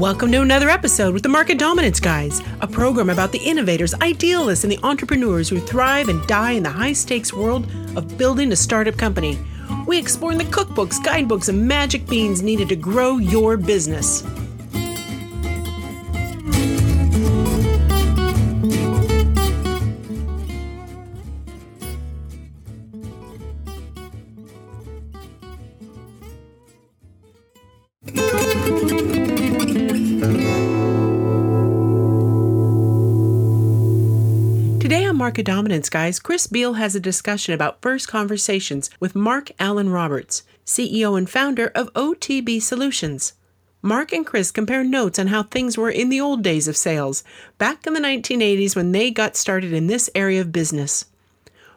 Welcome to another episode with the Market Dominance Guys, a program about the innovators, idealists, and the entrepreneurs who thrive and die in the high stakes world of building a startup company. We explore the cookbooks, guidebooks, and magic beans needed to grow your business. Market Dominance, guys, Chris Beall has a discussion about first conversations with Mark Allen Roberts, CEO and founder of OTB Solutions. Mark and Chris compare notes on how things were in the old days of sales, back in the 1980s when they got started in this area of business.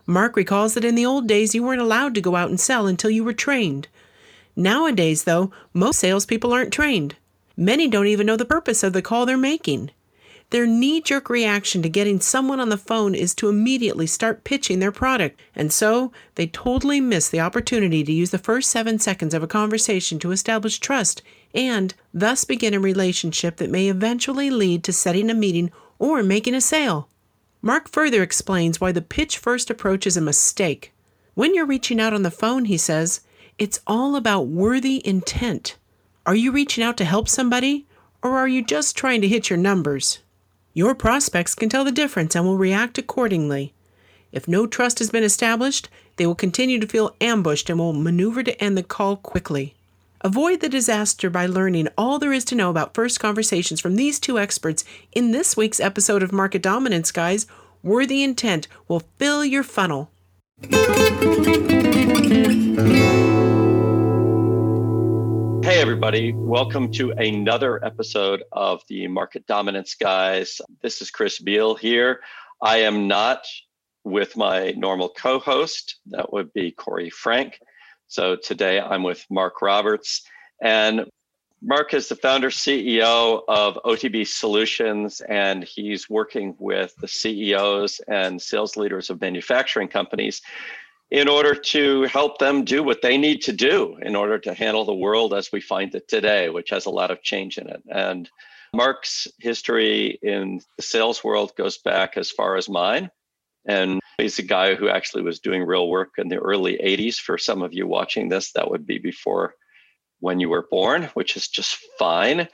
Mark recalls that in the old days you weren't allowed to go out and sell until you were trained. Nowadays, though, most salespeople aren't trained. Many don't even know the purpose of the call they're making. Their knee jerk reaction to getting someone on the phone is to immediately start pitching their product, and so they totally miss the opportunity to use the first seven seconds of a conversation to establish trust and thus begin a relationship that may eventually lead to setting a meeting or making a sale. Mark further explains why the pitch first approach is a mistake. When you're reaching out on the phone, he says, it's all about worthy intent. Are you reaching out to help somebody, or are you just trying to hit your numbers? Your prospects can tell the difference and will react accordingly. If no trust has been established, they will continue to feel ambushed and will maneuver to end the call quickly. Avoid the disaster by learning all there is to know about first conversations from these two experts in this week's episode of Market Dominance, guys. Worthy intent will fill your funnel. Everybody. Welcome to another episode of the Market Dominance Guys. This is Chris Beall here. I am not with my normal co host, that would be Corey Frank. So today I'm with Mark Roberts. And Mark is the founder CEO of OTB Solutions, and he's working with the CEOs and sales leaders of manufacturing companies in order to help them do what they need to do in order to handle the world as we find it today, which has a lot of change in it. And Mark's history in the sales world goes back as far as mine. And he's a guy who actually was doing real work in the early 80s. For some of you watching this, that would be before when you were born, which is just fine.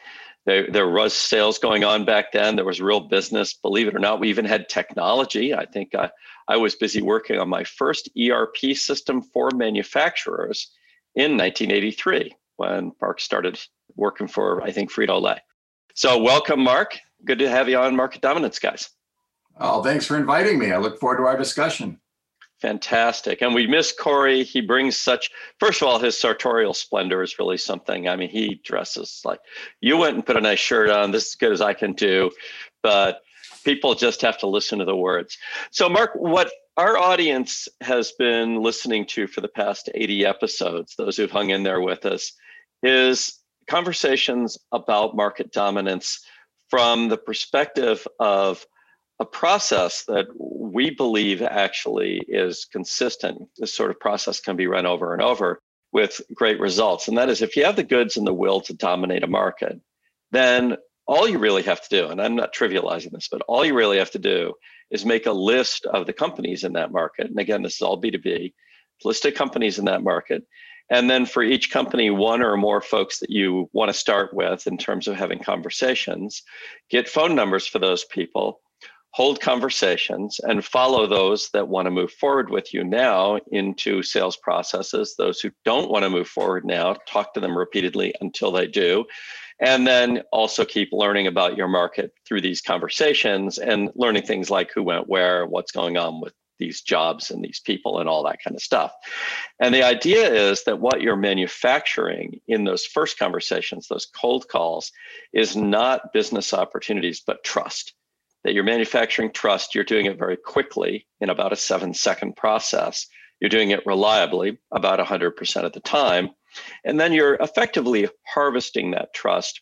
There, there was sales going on back then. There was real business. Believe it or not, we even had technology. I think I, I was busy working on my first ERP system for manufacturers in 1983 when Mark started working for, I think, Frito Lay. So, welcome, Mark. Good to have you on Market Dominance, guys. Oh, thanks for inviting me. I look forward to our discussion. Fantastic. And we miss Corey. He brings such, first of all, his sartorial splendor is really something. I mean, he dresses like you went and put a nice shirt on. This is as good as I can do. But people just have to listen to the words. So, Mark, what our audience has been listening to for the past 80 episodes, those who've hung in there with us, is conversations about market dominance from the perspective of a process that we believe actually is consistent. This sort of process can be run over and over with great results. And that is if you have the goods and the will to dominate a market, then all you really have to do, and I'm not trivializing this, but all you really have to do is make a list of the companies in that market. And again, this is all B2B, list of companies in that market. And then for each company, one or more folks that you want to start with in terms of having conversations, get phone numbers for those people hold conversations and follow those that want to move forward with you now into sales processes. Those who don't want to move forward now, talk to them repeatedly until they do. And then also keep learning about your market through these conversations and learning things like who went where, what's going on with these jobs and these people and all that kind of stuff. And the idea is that what you're manufacturing in those first conversations, those cold calls, is not business opportunities, but trust that you're manufacturing trust, you're doing it very quickly in about a seven second process. You're doing it reliably about 100% of the time. And then you're effectively harvesting that trust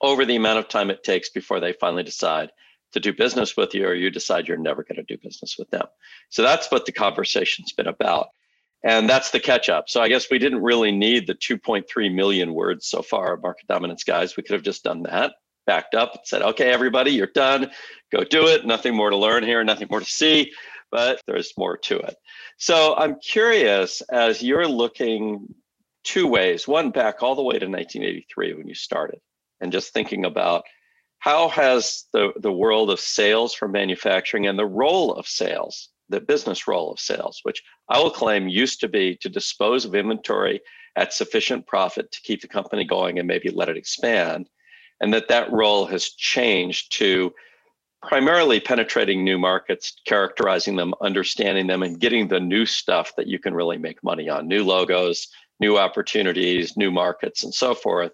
over the amount of time it takes before they finally decide to do business with you or you decide you're never going to do business with them. So that's what the conversation's been about. And that's the catch up. So I guess we didn't really need the 2.3 million words so far market dominance guys. We could have just done that, backed up and said, okay, everybody, you're done. Go do it. Nothing more to learn here, nothing more to see, but there's more to it. So I'm curious as you're looking two ways one back all the way to 1983 when you started, and just thinking about how has the, the world of sales for manufacturing and the role of sales the business role of sales, which I will claim used to be to dispose of inventory at sufficient profit to keep the company going and maybe let it expand, and that that role has changed to primarily penetrating new markets, characterizing them, understanding them, and getting the new stuff that you can really make money on new logos, new opportunities, new markets, and so forth.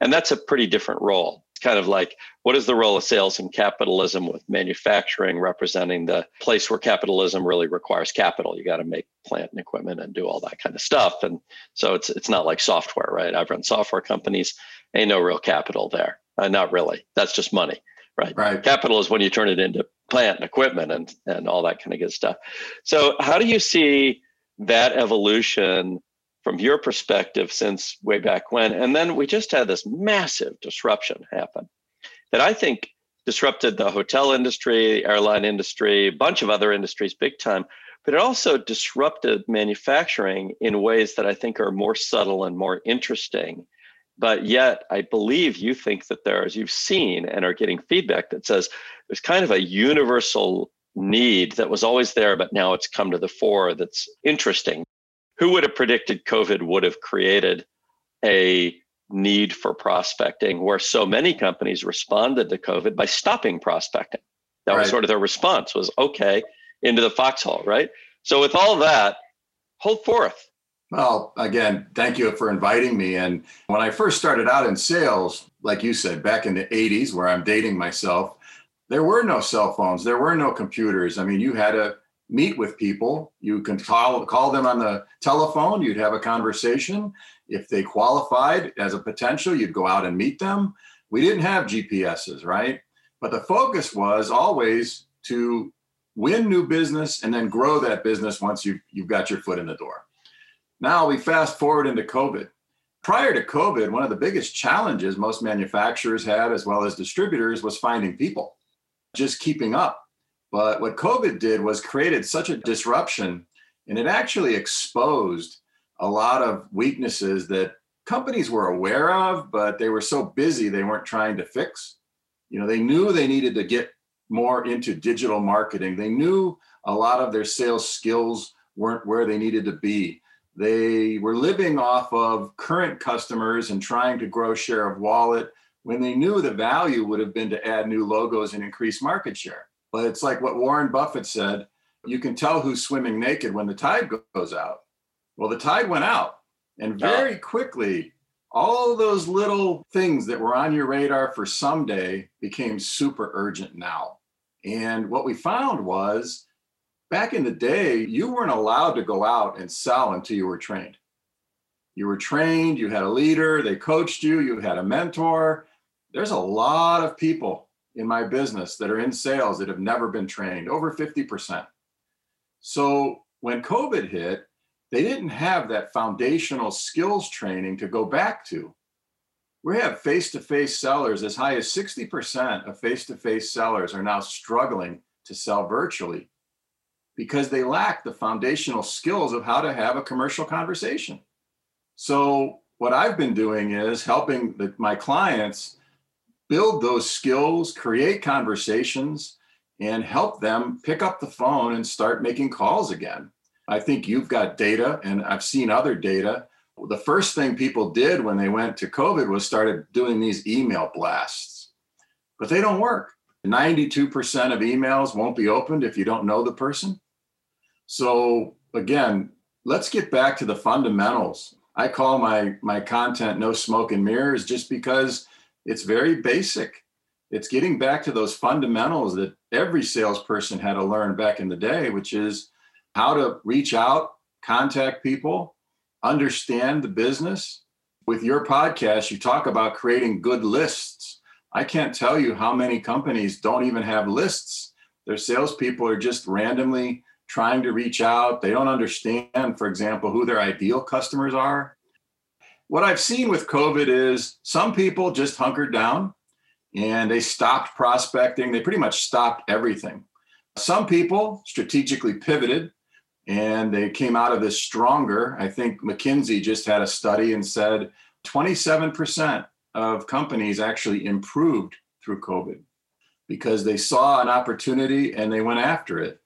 And that's a pretty different role. It's kind of like what is the role of sales in capitalism with manufacturing representing the place where capitalism really requires capital? You got to make plant and equipment and do all that kind of stuff. And so it's it's not like software right? I've run software companies. Ain't no real capital there uh, not really that's just money right right capital is when you turn it into plant and equipment and and all that kind of good stuff so how do you see that evolution from your perspective since way back when. And then we just had this massive disruption happen that I think disrupted the hotel industry, the airline industry, a bunch of other industries big time, but it also disrupted manufacturing in ways that I think are more subtle and more interesting. But yet, I believe you think that there, as you've seen and are getting feedback that says there's kind of a universal need that was always there, but now it's come to the fore that's interesting who would have predicted COVID would have created a need for prospecting where so many companies responded to COVID by stopping prospecting? That right. was sort of their response was okay into the foxhole, right? So with all that, hold forth. Well, again, thank you for inviting me. And when I first started out in sales, like you said, back in the 80s, where I'm dating myself, there were no cell phones, there were no computers. I mean, you had to meet with people. You can call, call them on the telephone, you'd have a conversation. If they qualified as a potential, you'd go out and meet them. We didn't have GPSs, right? But the focus was always to win new business and then grow that business once you've, you've got your foot in the door. Now we fast forward into COVID. Prior to COVID, one of the biggest challenges most manufacturers had, as well as distributors, was finding people, just keeping up but what COVID did was created such a disruption and it actually exposed a lot of weaknesses that companies were aware of, but they were so busy they weren't trying to fix. You know, they knew they needed to get more into digital marketing. They knew a lot of their sales skills weren't where they needed to be. They were living off of current customers and trying to grow share of wallet when they knew the value would have been to add new logos and increase market share. But it's like what Warren Buffett said you can tell who's swimming naked when the tide goes out. Well, the tide went out, and very quickly, all those little things that were on your radar for someday became super urgent now. And what we found was back in the day, you weren't allowed to go out and sell until you were trained. You were trained, you had a leader, they coached you, you had a mentor. There's a lot of people in my business that are in sales that have never been trained, over 50%. So when COVID hit, they didn't have that foundational skills training to go back to. We have face to face sellers, as high as 60% of face to face sellers are now struggling to sell virtually because they lack the foundational skills of how to have a commercial conversation. So, what I've been doing is helping the, my clients build those skills, create conversations, and help them pick up the phone and start making calls again. I think you've got data, and I've seen other data. The first thing people did when they went to COVID was started doing these email blasts, but they don't work. 92% of emails won't be opened if you don't know the person. So, again, let's get back to the fundamentals. I call my, my content No Smoke and Mirrors just because it's very basic. It's getting back to those fundamentals that every salesperson had to learn back in the day, which is how to reach out, contact people, understand the business. With your podcast, you talk about creating good lists. I can't tell you how many companies don't even have lists. Their salespeople are just randomly trying to reach out. They don't understand, for example, who their ideal customers are. What I've seen with COVID is some people just hunkered down and they stopped prospecting. They pretty much stopped everything. Some people strategically pivoted and they came out of this stronger. I think McKinsey just had a study and said 27% of companies actually improved through COVID because they saw an opportunity and they went after it.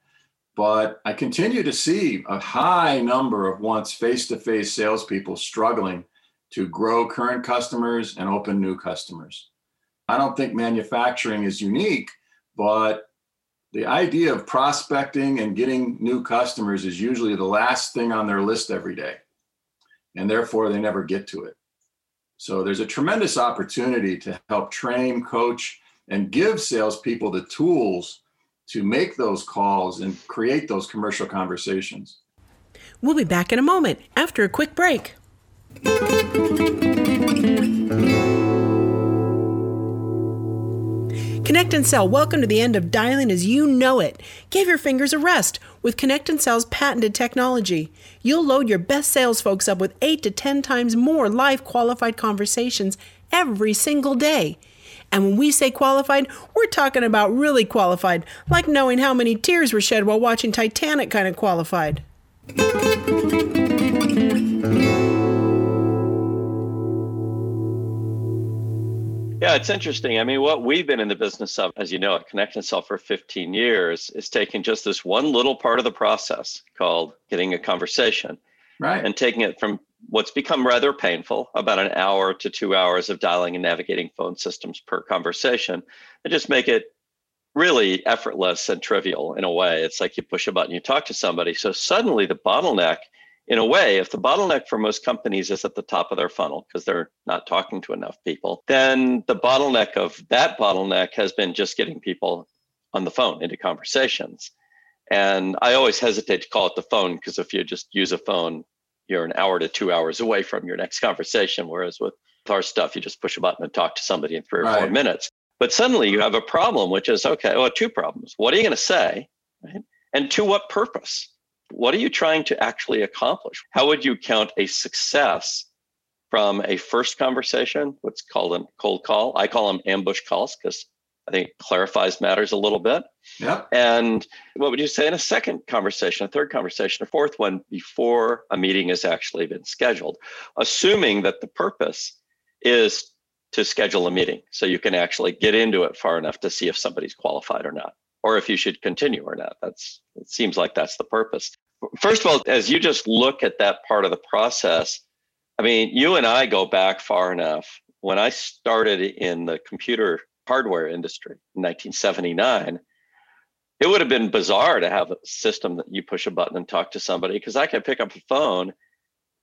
But I continue to see a high number of once face to face salespeople struggling to grow current customers and open new customers. I don't think manufacturing is unique, but the idea of prospecting and getting new customers is usually the last thing on their list every day. And therefore, they never get to it. So there's a tremendous opportunity to help train, coach, and give salespeople the tools to make those calls and create those commercial conversations. We'll be back in a moment after a quick break. Connect and Sell, welcome to the end of dialing as you know it. Give your fingers a rest with Connect and Sell's patented technology. You'll load your best sales folks up with 8 to 10 times more live qualified conversations every single day. And when we say qualified, we're talking about really qualified, like knowing how many tears were shed while watching Titanic kind of qualified. Yeah, it's interesting. I mean, what we've been in the business of, as you know, at Connect and Sell for 15 years, is taking just this one little part of the process called getting a conversation, right, and taking it from what's become rather painful, about an hour to two hours of dialing and navigating phone systems per conversation, and just make it really effortless and trivial in a way. It's like you push a button, you talk to somebody. So suddenly the bottleneck in a way, if the bottleneck for most companies is at the top of their funnel because they're not talking to enough people, then the bottleneck of that bottleneck has been just getting people on the phone into conversations. And I always hesitate to call it the phone because if you just use a phone, you're an hour to two hours away from your next conversation. Whereas with our stuff, you just push a button and talk to somebody in three or right. four minutes. But suddenly you have a problem, which is okay, well, two problems. What are you going to say? Right? And to what purpose? what are you trying to actually accomplish? How would you count a success from a first conversation, what's called a cold call? I call them ambush calls because I think clarifies matters a little bit. Yeah. And what would you say in a second conversation, a third conversation, a fourth one before a meeting has actually been scheduled, assuming that the purpose is to schedule a meeting so you can actually get into it far enough to see if somebody's qualified or not or if you should continue or not. That's it seems like that's the purpose. First of all, as you just look at that part of the process, I mean, you and I go back far enough. When I started in the computer hardware industry in 1979, it would have been bizarre to have a system that you push a button and talk to somebody because I could pick up a phone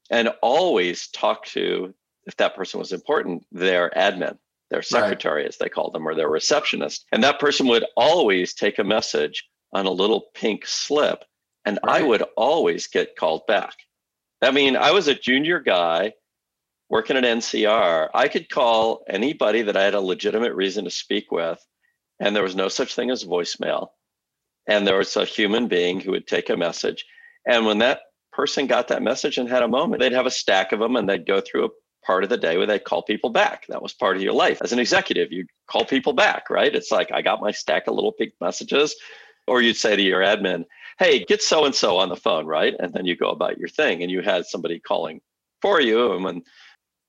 and always talk to, if that person was important, their admin their secretary, right. as they call them, or their receptionist. And that person would always take a message on a little pink slip, and right. I would always get called back. I mean, I was a junior guy working at NCR. I could call anybody that I had a legitimate reason to speak with, and there was no such thing as voicemail. And there was a human being who would take a message. And when that person got that message and had a moment, they'd have a stack of them and they'd go through a part of the day where they'd call people back. That was part of your life. As an executive, you call people back, right? It's like, I got my stack of little pink messages. Or you'd say to your admin, hey, get so and so on the phone, right? And then you go about your thing. And you had somebody calling for you. And when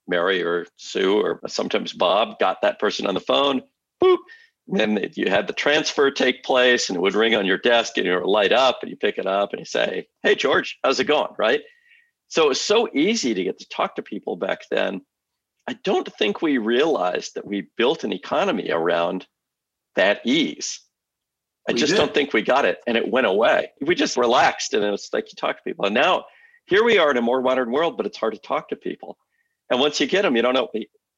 Mary or Sue or sometimes Bob got that person on the phone, boop, then you had the transfer take place and it would ring on your desk and it would light up and you pick it up and you say, Hey, George, how's it going? Right. So it was so easy to get to talk to people back then. I don't think we realized that we built an economy around that ease. I we just did. don't think we got it and it went away. We just relaxed and it was like you talk to people. And now here we are in a more modern world, but it's hard to talk to people. And once you get them, you don't know.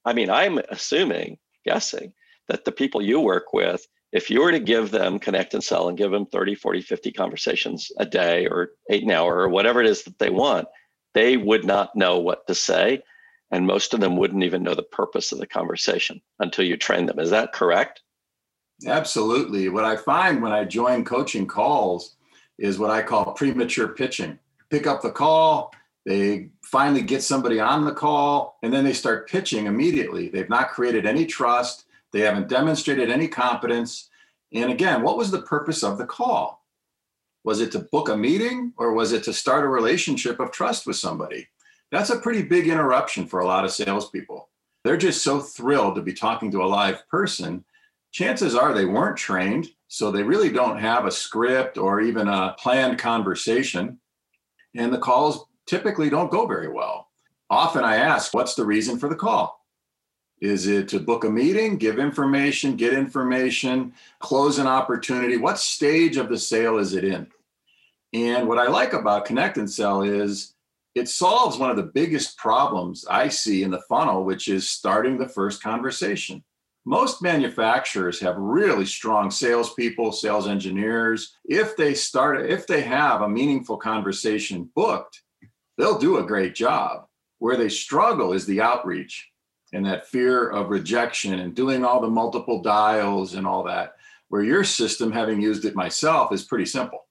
I mean, I'm assuming, guessing that the people you work with, if you were to give them connect and sell and give them 30, 40, 50 conversations a day or eight an hour or whatever it is that they want, they would not know what to say. And most of them wouldn't even know the purpose of the conversation until you train them. Is that correct? Absolutely. What I find when I join coaching calls is what I call premature pitching. Pick up the call, they finally get somebody on the call, and then they start pitching immediately. They've not created any trust, they haven't demonstrated any competence. And again, what was the purpose of the call? Was it to book a meeting or was it to start a relationship of trust with somebody? That's a pretty big interruption for a lot of salespeople. They're just so thrilled to be talking to a live person. Chances are they weren't trained, so they really don't have a script or even a planned conversation. And the calls typically don't go very well. Often I ask, what's the reason for the call? Is it to book a meeting, give information, get information, close an opportunity? What stage of the sale is it in? And what I like about Connect and Sell is it solves one of the biggest problems I see in the funnel, which is starting the first conversation. Most manufacturers have really strong salespeople, sales engineers. If they start, if they have a meaningful conversation booked, they'll do a great job. Where they struggle is the outreach and that fear of rejection and doing all the multiple dials and all that. Where your system, having used it myself, is pretty simple.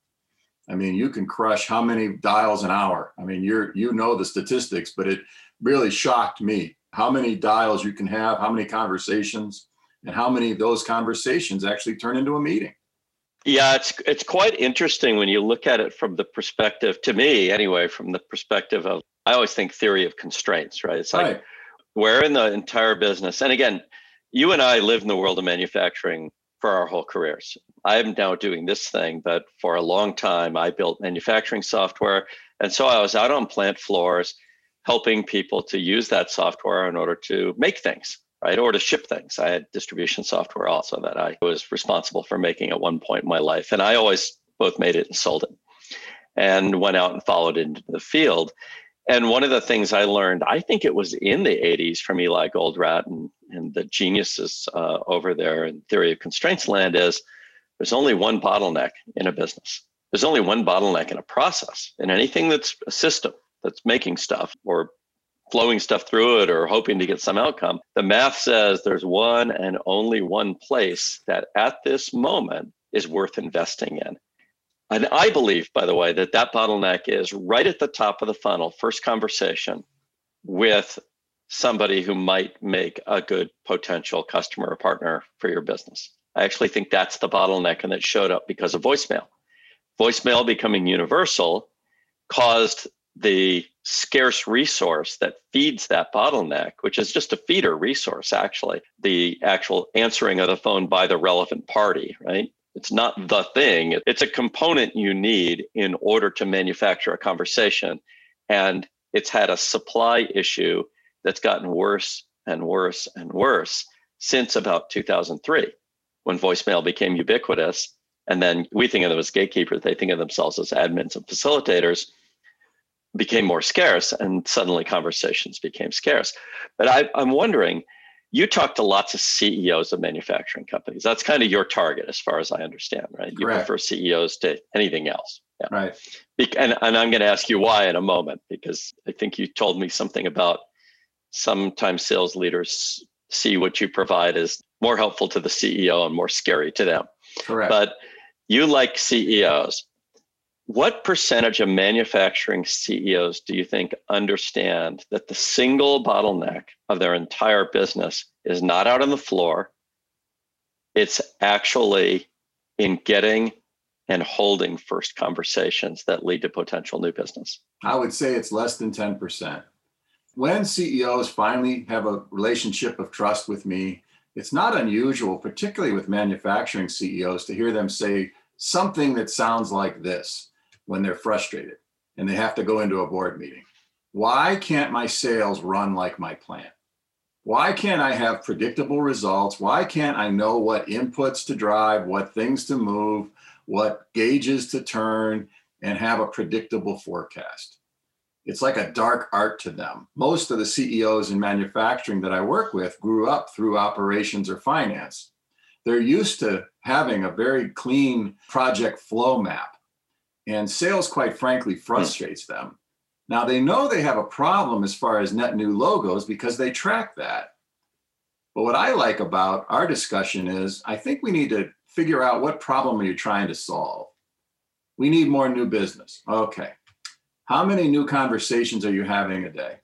I mean, you can crush how many dials an hour. I mean, you're you know the statistics, but it really shocked me how many dials you can have, how many conversations, and how many of those conversations actually turn into a meeting. Yeah, it's it's quite interesting when you look at it from the perspective, to me anyway, from the perspective of I always think theory of constraints, right? It's like right. where in the entire business, and again, you and I live in the world of manufacturing for our whole careers. I'm now doing this thing, but for a long time I built manufacturing software. And so I was out on plant floors helping people to use that software in order to make things right? Or to ship things. I had distribution software also that I was responsible for making at one point in my life. And I always both made it and sold it and went out and followed into the field. And one of the things I learned, I think it was in the 80s from Eli Goldratt and, and the geniuses uh, over there in Theory of Constraints land is there's only one bottleneck in a business. There's only one bottleneck in a process, in anything that's a system that's making stuff or flowing stuff through it or hoping to get some outcome. The math says there's one and only one place that at this moment is worth investing in. And I believe, by the way, that that bottleneck is right at the top of the funnel, first conversation with somebody who might make a good potential customer or partner for your business. I actually think that's the bottleneck, and it showed up because of voicemail. Voicemail becoming universal caused the scarce resource that feeds that bottleneck, which is just a feeder resource, actually, the actual answering of the phone by the relevant party, right? It's not the thing, it's a component you need in order to manufacture a conversation. And it's had a supply issue that's gotten worse and worse and worse since about 2003 when voicemail became ubiquitous. And then we think of them as gatekeepers, they think of themselves as admins and facilitators became more scarce and suddenly conversations became scarce. But I, I'm wondering, you talk to lots of CEOs of manufacturing companies. That's kind of your target, as far as I understand, right? You Correct. prefer CEOs to anything else. Yeah. Right. And, and I'm going to ask you why in a moment, because I think you told me something about sometimes sales leaders see what you provide as more helpful to the CEO and more scary to them. Correct. But you like CEOs. What percentage of manufacturing CEOs do you think understand that the single bottleneck of their entire business is not out on the floor? It's actually in getting and holding first conversations that lead to potential new business. I would say it's less than 10%. When CEOs finally have a relationship of trust with me, it's not unusual, particularly with manufacturing CEOs, to hear them say something that sounds like this when they're frustrated and they have to go into a board meeting. Why can't my sales run like my plan? Why can't I have predictable results? Why can't I know what inputs to drive, what things to move, what gauges to turn, and have a predictable forecast? It's like a dark art to them. Most of the CEOs in manufacturing that I work with grew up through operations or finance. They're used to having a very clean project flow map and sales, quite frankly, hmm. frustrates them. Now they know they have a problem as far as net new logos because they track that. But what I like about our discussion is I think we need to figure out what problem are you trying to solve. We need more new business. Okay. How many new conversations are you having a day?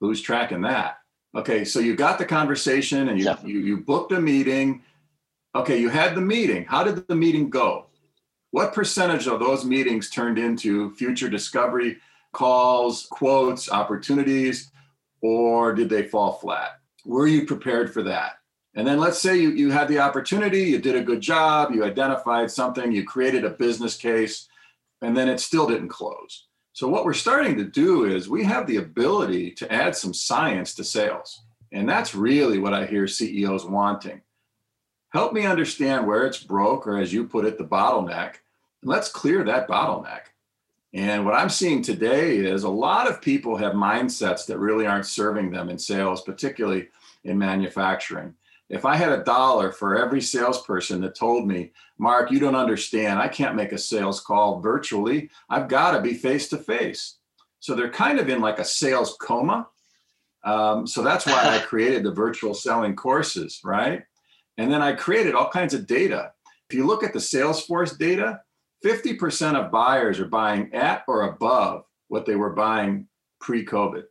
Who's tracking that? Okay, so you got the conversation and you, yeah. you, you booked a meeting. Okay, you had the meeting. How did the meeting go? What percentage of those meetings turned into future discovery calls, quotes, opportunities, or did they fall flat? Were you prepared for that? And then let's say you, you had the opportunity, you did a good job, you identified something, you created a business case, and then it still didn't close. So, what we're starting to do is we have the ability to add some science to sales. And that's really what I hear CEOs wanting. Help me understand where it's broke, or as you put it, the bottleneck. Let's clear that bottleneck. And what I'm seeing today is a lot of people have mindsets that really aren't serving them in sales, particularly in manufacturing. If I had a dollar for every salesperson that told me, Mark, you don't understand, I can't make a sales call virtually, I've got to be face to face. So they're kind of in like a sales coma. Um, so that's why I created the virtual selling courses, right? And then I created all kinds of data. If you look at the Salesforce data, 50% of buyers are buying at or above what they were buying pre COVID.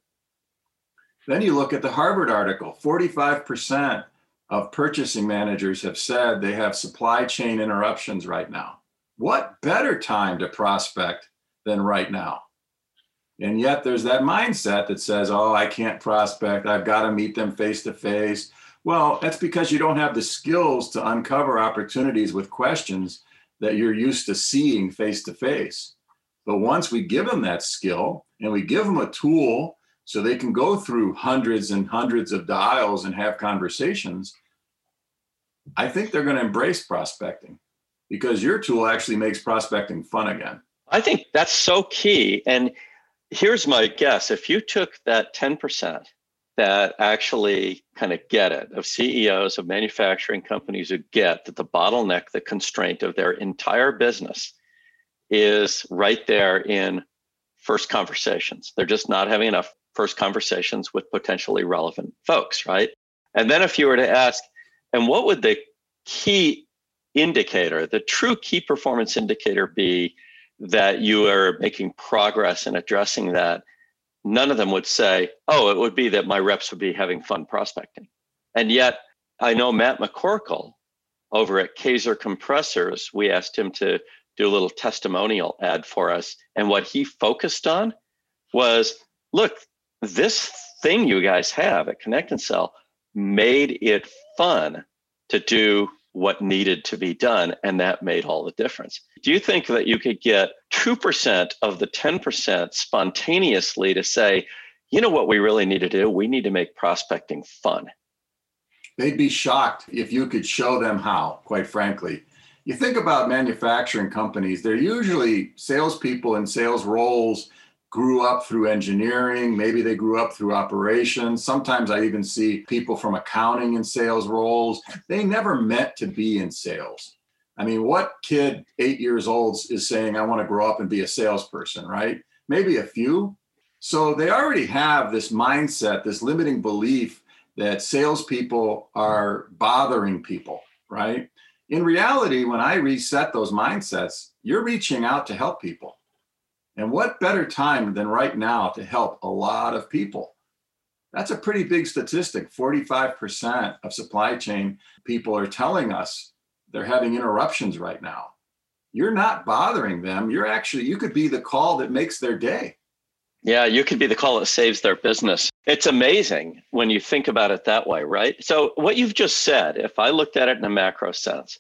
Then you look at the Harvard article 45% of purchasing managers have said they have supply chain interruptions right now. What better time to prospect than right now? And yet there's that mindset that says, oh, I can't prospect. I've got to meet them face to face. Well, that's because you don't have the skills to uncover opportunities with questions that you're used to seeing face to face. But once we give them that skill and we give them a tool so they can go through hundreds and hundreds of dials and have conversations, I think they're going to embrace prospecting because your tool actually makes prospecting fun again. I think that's so key. And here's my guess if you took that 10% that actually kind of get it, of CEOs of manufacturing companies who get that the bottleneck, the constraint of their entire business is right there in first conversations. They're just not having enough first conversations with potentially relevant folks, right? And then if you were to ask, and what would the key indicator, the true key performance indicator be that you are making progress in addressing that? None of them would say, oh, it would be that my reps would be having fun prospecting. And yet, I know Matt McCorkle over at Kaeser Compressors, we asked him to do a little testimonial ad for us. And what he focused on was look, this thing you guys have at Connect and Sell made it fun to do what needed to be done. And that made all the difference. Do you think that you could get 2% of the 10% spontaneously to say, you know what we really need to do? We need to make prospecting fun. They'd be shocked if you could show them how, quite frankly. You think about manufacturing companies, they're usually salespeople in sales roles grew up through engineering. Maybe they grew up through operations. Sometimes I even see people from accounting and sales roles. They never meant to be in sales. I mean, what kid eight years old is saying, I want to grow up and be a salesperson, right? Maybe a few. So they already have this mindset, this limiting belief that salespeople are bothering people, right? In reality, when I reset those mindsets, you're reaching out to help people and what better time than right now to help a lot of people? That's a pretty big statistic. 45% of supply chain people are telling us they're having interruptions right now. You're not bothering them. You're actually, you could be the call that makes their day. Yeah, you could be the call that saves their business. It's amazing when you think about it that way, right? So, what you've just said, if I looked at it in a macro sense,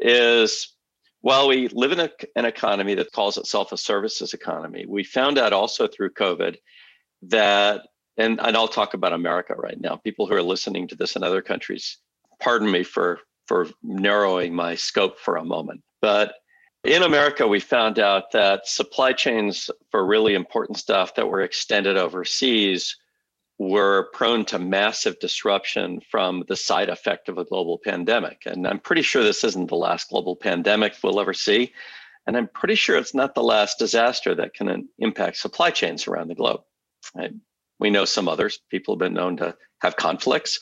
is while we live in a, an economy that calls itself a services economy, we found out also through COVID that, and, and I'll talk about America right now, people who are listening to this in other countries, pardon me for, for narrowing my scope for a moment. But in America, we found out that supply chains for really important stuff that were extended overseas were prone to massive disruption from the side effect of a global pandemic. And I'm pretty sure this isn't the last global pandemic we'll ever see. And I'm pretty sure it's not the last disaster that can impact supply chains around the globe. Right? We know some others. People have been known to have conflicts.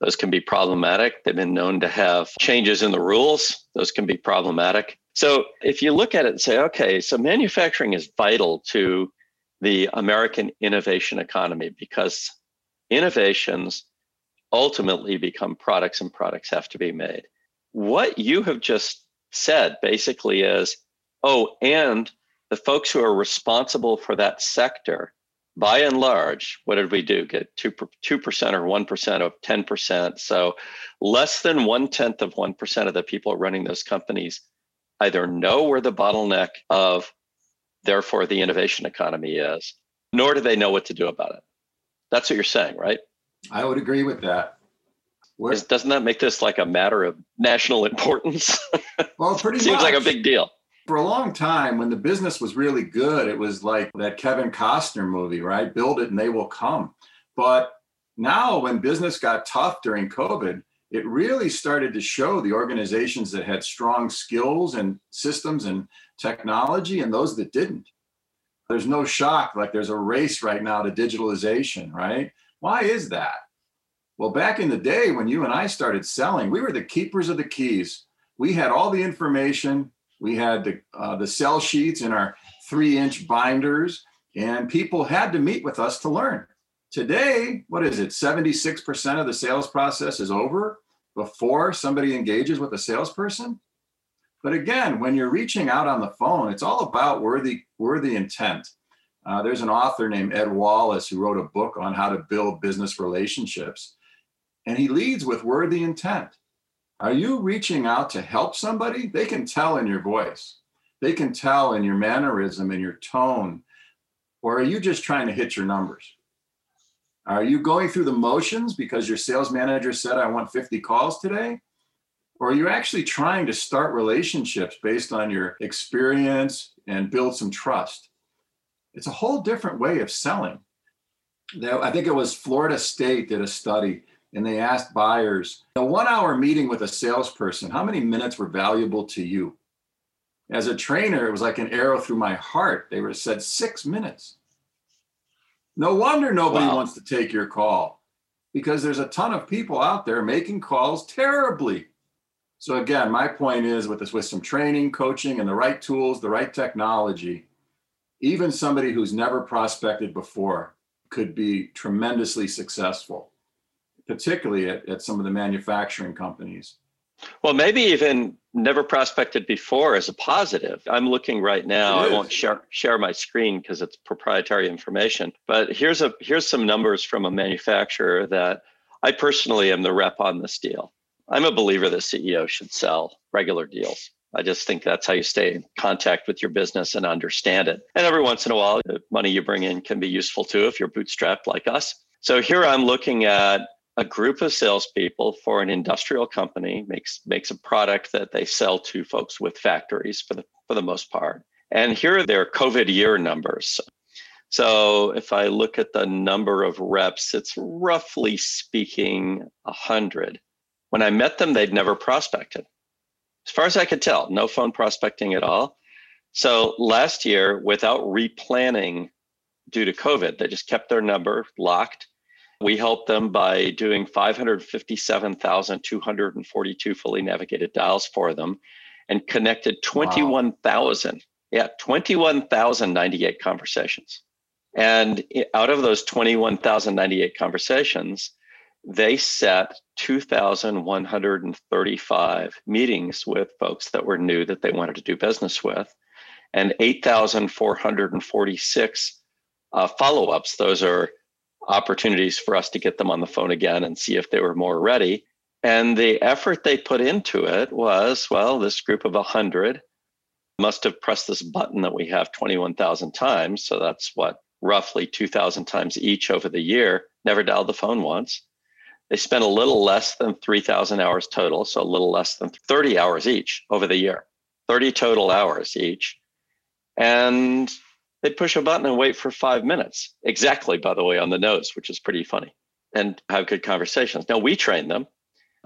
Those can be problematic. They've been known to have changes in the rules. Those can be problematic. So if you look at it and say, okay, so manufacturing is vital to the American innovation economy because innovations ultimately become products and products have to be made. What you have just said basically is, oh, and the folks who are responsible for that sector, by and large, what did we do? Get 2%, 2% or 1% of 10%. So less than one tenth of 1% of the people running those companies either know where the bottleneck of, therefore, the innovation economy is, nor do they know what to do about it. That's what you're saying, right? I would agree with that. Is, doesn't that make this like a matter of national importance? Well, pretty Seems much. like a big deal. For a long time, when the business was really good, it was like that Kevin Costner movie, right? Build it and they will come. But now, when business got tough during COVID, it really started to show the organizations that had strong skills and systems and technology and those that didn't. There's no shock, like there's a race right now to digitalization, right? Why is that? Well, back in the day when you and I started selling, we were the keepers of the keys. We had all the information. We had the, uh, the sell sheets in our three inch binders, and people had to meet with us to learn. Today, what is it? 76% of the sales process is over before somebody engages with a salesperson. But again, when you're reaching out on the phone, it's all about worthy, worthy intent. Uh, there's an author named Ed Wallace who wrote a book on how to build business relationships. And he leads with worthy intent. Are you reaching out to help somebody? They can tell in your voice, they can tell in your mannerism and your tone. Or are you just trying to hit your numbers? Are you going through the motions because your sales manager said, I want 50 calls today? Or are you actually trying to start relationships based on your experience and build some trust? It's a whole different way of selling. Now, I think it was Florida State did a study and they asked buyers a one hour meeting with a salesperson, how many minutes were valuable to you? As a trainer, it was like an arrow through my heart. They were said six minutes. No wonder nobody Wow. wants to take your call because there's a ton of people out there making calls terribly. So again, my point is with this with some training, coaching, and the right tools, the right technology, even somebody who's never prospected before could be tremendously successful, particularly at, at some of the manufacturing companies. Well, maybe even never prospected before as a positive. I'm looking right now. I won't share share my screen because it's proprietary information. But here's a here's some numbers from a manufacturer that I personally am the rep on this deal. I'm a believer the CEO should sell regular deals. I just think that's how you stay in contact with your business and understand it. And every once in a while, the money you bring in can be useful too if you're bootstrapped like us. So here I'm looking at a group of salespeople for an industrial company makes makes a product that they sell to folks with factories for the for the most part. And here are their COVID year numbers. So if I look at the number of reps, it's roughly speaking a hundred. When I met them, they'd never prospected. As far as I could tell, no phone prospecting at all. So last year, without replanning due to COVID, they just kept their number locked we helped them by doing 557,242 fully navigated dials for them and connected 21,000, yeah, 21,098 conversations. And out of those 21,098 conversations, they set 2,135 meetings with folks that were new that they wanted to do business with, and 8,446 uh, follow ups. Those are opportunities for us to get them on the phone again and see if they were more ready. And the effort they put into it was well, this group of 100 must have pressed this button that we have 21,000 times. So that's what, roughly 2,000 times each over the year, never dialed the phone once. They spent a little less than 3,000 hours total, so a little less than 30 hours each over the year, 30 total hours each. And they'd push a button and wait for five minutes, exactly, by the way, on the nose, which is pretty funny, and have good conversations. Now, we train them,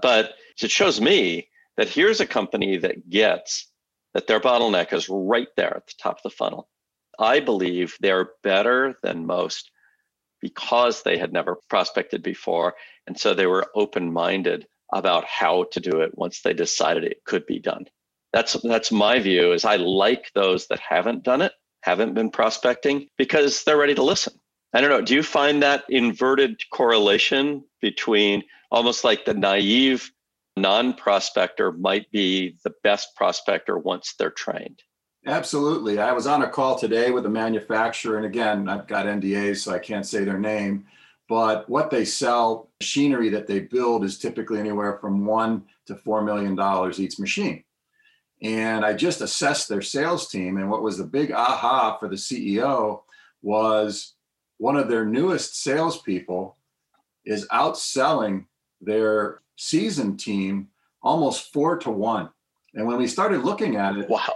but it shows me that here's a company that gets that their bottleneck is right there at the top of the funnel. I believe they're better than most because they had never prospected before. And so they were open minded about how to do it once they decided it could be done. That's that's my view is I like those that haven't done it, haven't been prospecting because they're ready to listen. I don't know. Do you find that inverted correlation between almost like the naive non prospector might be the best prospector once they're trained? Absolutely. I was on a call today with a manufacturer, and again, I've got NDAs, so I can't say their name. But what they sell, machinery that they build, is typically anywhere from one to four million dollars each machine. And I just assessed their sales team, and what was the big aha for the CEO was one of their newest salespeople is outselling their seasoned team almost four to one. And when we started looking at it, wow,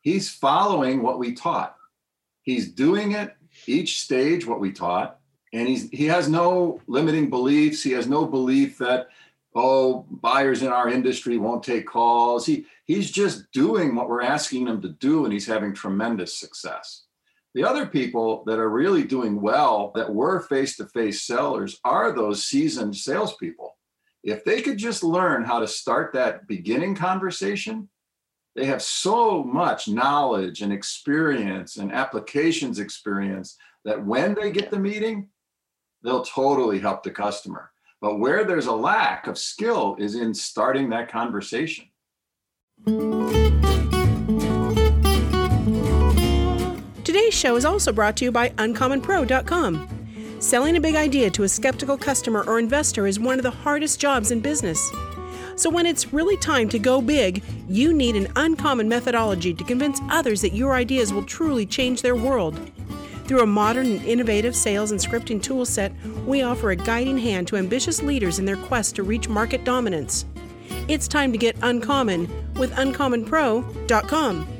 he's following what we taught. He's doing it each stage what we taught, and he's he has no limiting beliefs. He has no belief that oh buyers in our industry won't take calls. He he's just doing what we're asking him to do, and he's having tremendous success. The other people that are really doing well that were face to face sellers are those seasoned salespeople. If they could just learn how to start that beginning conversation, they have so much knowledge and experience and applications experience that when they get the meeting, they'll totally help the customer. But where there's a lack of skill is in starting that conversation. Today's show is also brought to you by UncommonPro.com. Selling a big idea to a skeptical customer or investor is one of the hardest jobs in business. So, when it's really time to go big, you need an uncommon methodology to convince others that your ideas will truly change their world. Through a modern and innovative sales and scripting toolset, we offer a guiding hand to ambitious leaders in their quest to reach market dominance. It's time to get uncommon with uncommonpro.com.